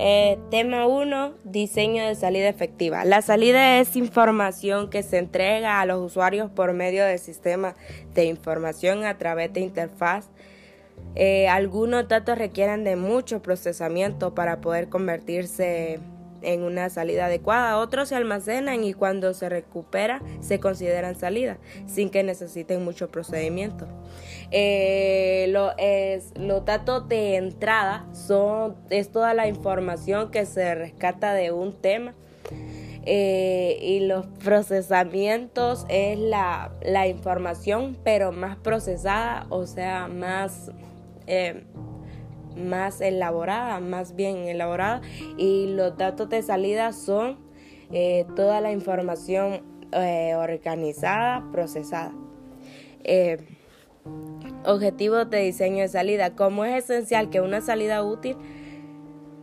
Eh, tema 1, diseño de salida efectiva. La salida es información que se entrega a los usuarios por medio del sistema de información a través de interfaz. Eh, algunos datos requieren de mucho procesamiento para poder convertirse una salida adecuada. Otros se almacenan y cuando se recupera se consideran salida sin que necesiten mucho procedimiento. Eh, lo, es, los datos de entrada son, es toda la información que se rescata de un tema. Eh, y los procesamientos es la, la, información pero más procesada, o sea, más eh, más elaborada, más bien elaborada y los datos de salida son eh, toda la información eh, organizada, procesada. Eh, objetivos de diseño de salida. Como es esencial que una salida útil,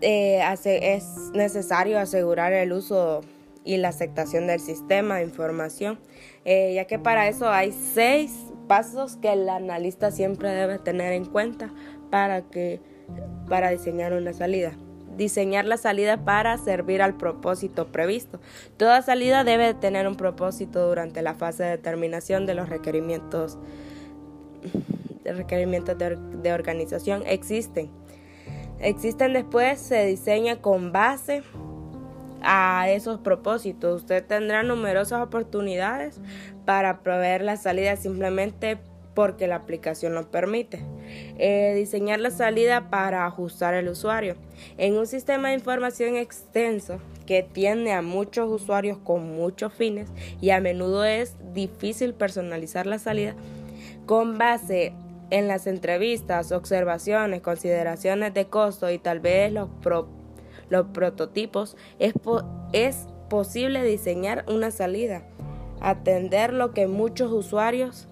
es necesario asegurar el uso y la aceptación del sistema de información, ya que para eso hay seis pasos que el analista siempre debe tener en cuenta para que para diseñar una salida. Diseñar la salida para servir al propósito previsto. Toda salida debe tener un propósito durante la fase de determinación de los requerimientos de requerimientos de, organización. Existen. Existen después, se diseña con base a esos propósitos. Usted tendrá numerosas oportunidades para proveer la salida simplemente porque la aplicación lo permite. Eh, diseñar la salida para ajustar al usuario. En un sistema de información extenso que tiene a muchos usuarios con muchos fines y a menudo es difícil personalizar la salida con base en las entrevistas, observaciones, consideraciones de costo y tal vez los, los prototipos, es, es posible diseñar una salida, atender lo que muchos usuarios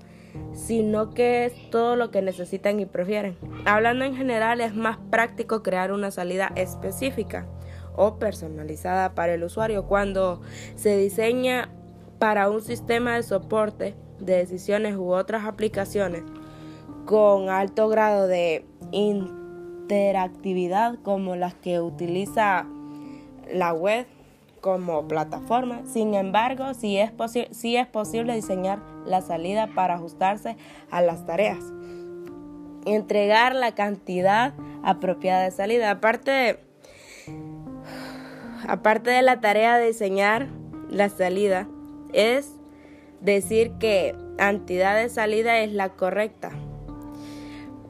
sino que es todo lo que necesitan y prefieren. Hablando en general, es más práctico crear una salida específica o personalizada para el usuario cuando se diseña para un sistema de soporte de decisiones u otras aplicaciones con alto grado de interactividad como las que utiliza la web como plataforma. Sin embargo, sí es, es posible diseñar la salida para ajustarse a las tareas. Entregar la cantidad apropiada de salida. Aparte de, aparte de la tarea de diseñar la salida, es decir que cantidad de salida es la correcta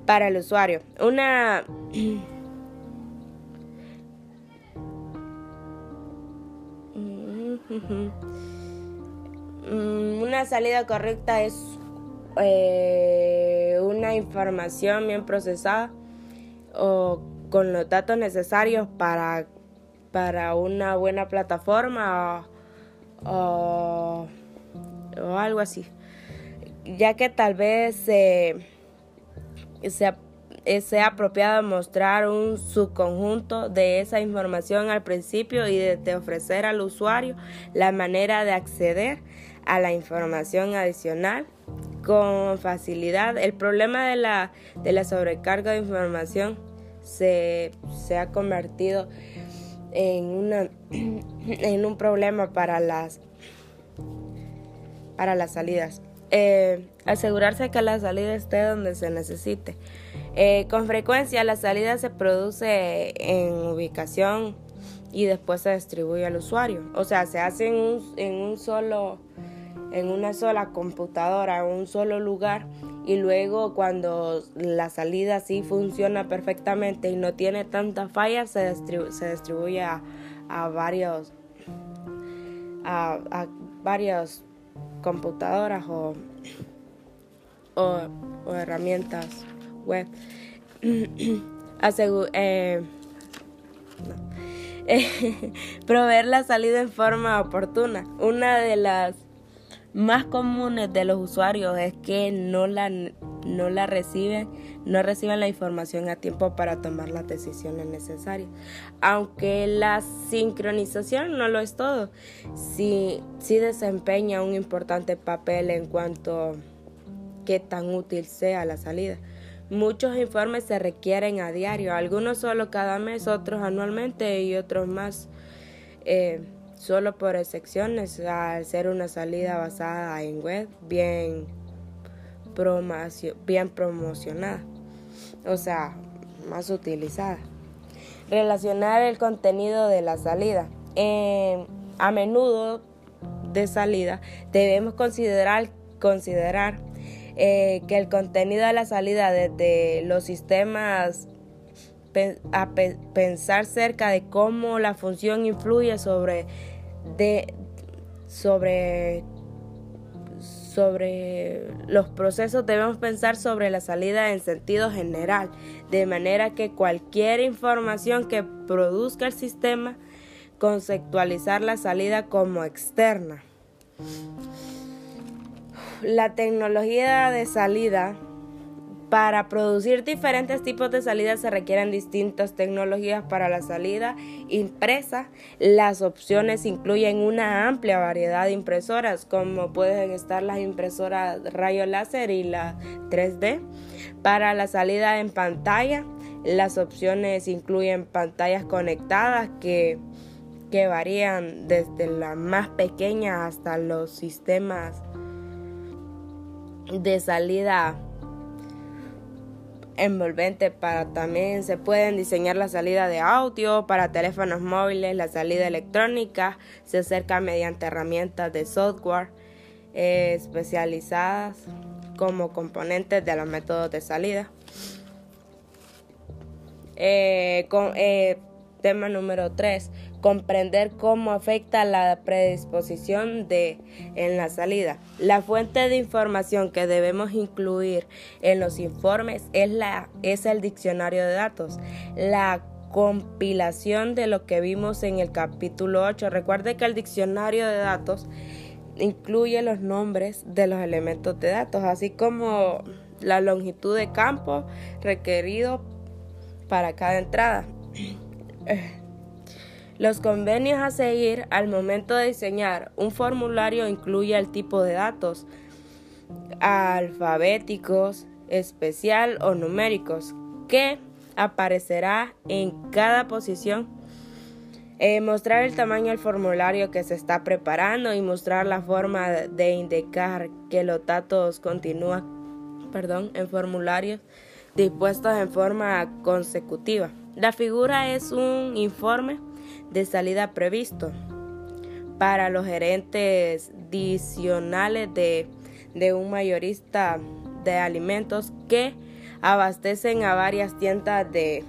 para el usuario. Una Mm, una salida correcta es eh, una información bien procesada o con los datos necesarios para, para una buena plataforma o, algo así. Ya que tal vez se sea sea apropiado mostrar un subconjunto de esa información al principio y de, ofrecer al usuario la manera de acceder a la información adicional con facilidad. El problema de la, sobrecarga de información se, ha convertido en un problema para las, para las salidas. Eh, asegurarse que la salida esté donde se necesite. Eh, con frecuencia la salida se produce en ubicación y después se distribuye al usuario. O sea, se hace en un, solo en una sola computadora, en un solo lugar y luego cuando la salida sí funciona perfectamente y no tiene tantas fallas se, distribuye a, varios a varias computadoras o, o herramientas web. Eh, proveer la salida en forma oportuna. Una de las más comunes de los usuarios es que no la, no la reciben, no reciben la información a tiempo para tomar las decisiones necesarias. Aunque la sincronización no lo es todo, sí, sí desempeña un importante papel en cuanto a qué tan útil sea la salida. Muchos informes se requieren a diario, algunos solo cada mes, otros anualmente y otros más eh, solo por excepciones al ser una salida basada en web bien, bien promocionada, o sea, más utilizada. Relacionar el contenido de la salida. a menudo de salida debemos considerar, considerar eh, que el contenido de la salida desde los sistemas a pensar cerca de cómo la función influye sobre de sobre sobre los procesos debemos pensar sobre la salida en sentido general, de manera que cualquier información que produzca el sistema conceptualizar la salida como externa. La tecnología de salida para producir diferentes tipos de salidas se requieren distintas tecnologías para la salida impresa. Las opciones incluyen una amplia variedad de impresoras, como pueden estar las impresoras rayo láser y la 3D. Para la salida en pantalla, las opciones incluyen pantallas conectadas que, que varían desde la más pequeña hasta los sistemas de salida envolvente para también se pueden diseñar la salida de audio para teléfonos móviles, la salida electrónica se acerca mediante herramientas de software eh, especializadas como componentes de los métodos de salida. Eh, con, eh, tema número 3 comprender cómo afecta la predisposición de en la salida. La fuente de información que debemos incluir en los informes es la es el diccionario de datos. La compilación de lo que vimos en el capítulo 8. Recuerde que el diccionario de datos incluye los nombres de los elementos de datos, así como la longitud de campo requerido para cada entrada. Los convenios a seguir al momento de diseñar un formulario incluye el tipo de datos alfabéticos, especial o numéricos que aparecerá en cada posición. Eh, mostrar el tamaño del formulario que se está preparando y mostrar la forma de indicar que los datos continúan perdón, en formularios dispuestos en forma consecutiva. La figura es un informe de salida previsto para los gerentes adicionales de, un mayorista de alimentos que abastecen a varias tiendas de,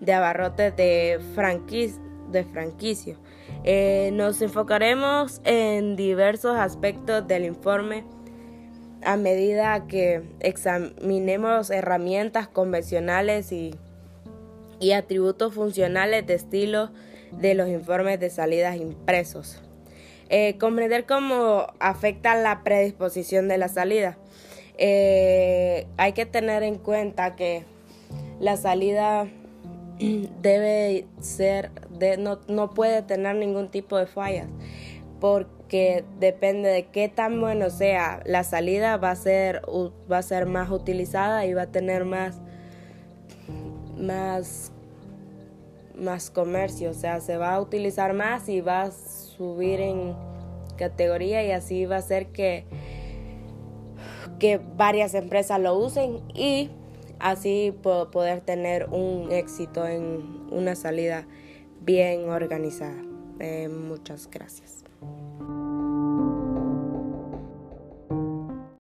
de abarrotes de, franquicia. De. Eh, nos enfocaremos en diversos aspectos del informe a medida que examinemos herramientas convencionales y y atributos funcionales de estilo de los informes de salidas impresos. Eh, comprender cómo afecta la predisposición de la salida. Eh, hay que tener en cuenta que la salida debe ser, de, no, no puede tener ningún tipo de fallas porque depende de qué tan bueno sea la salida va a ser va a ser más utilizada y va a tener más más, más comercio, o sea, se va a utilizar más y va a subir en categoría y así va a hacer que, que varias empresas lo usen y así poder tener un éxito en una salida bien organizada. Eh, muchas gracias.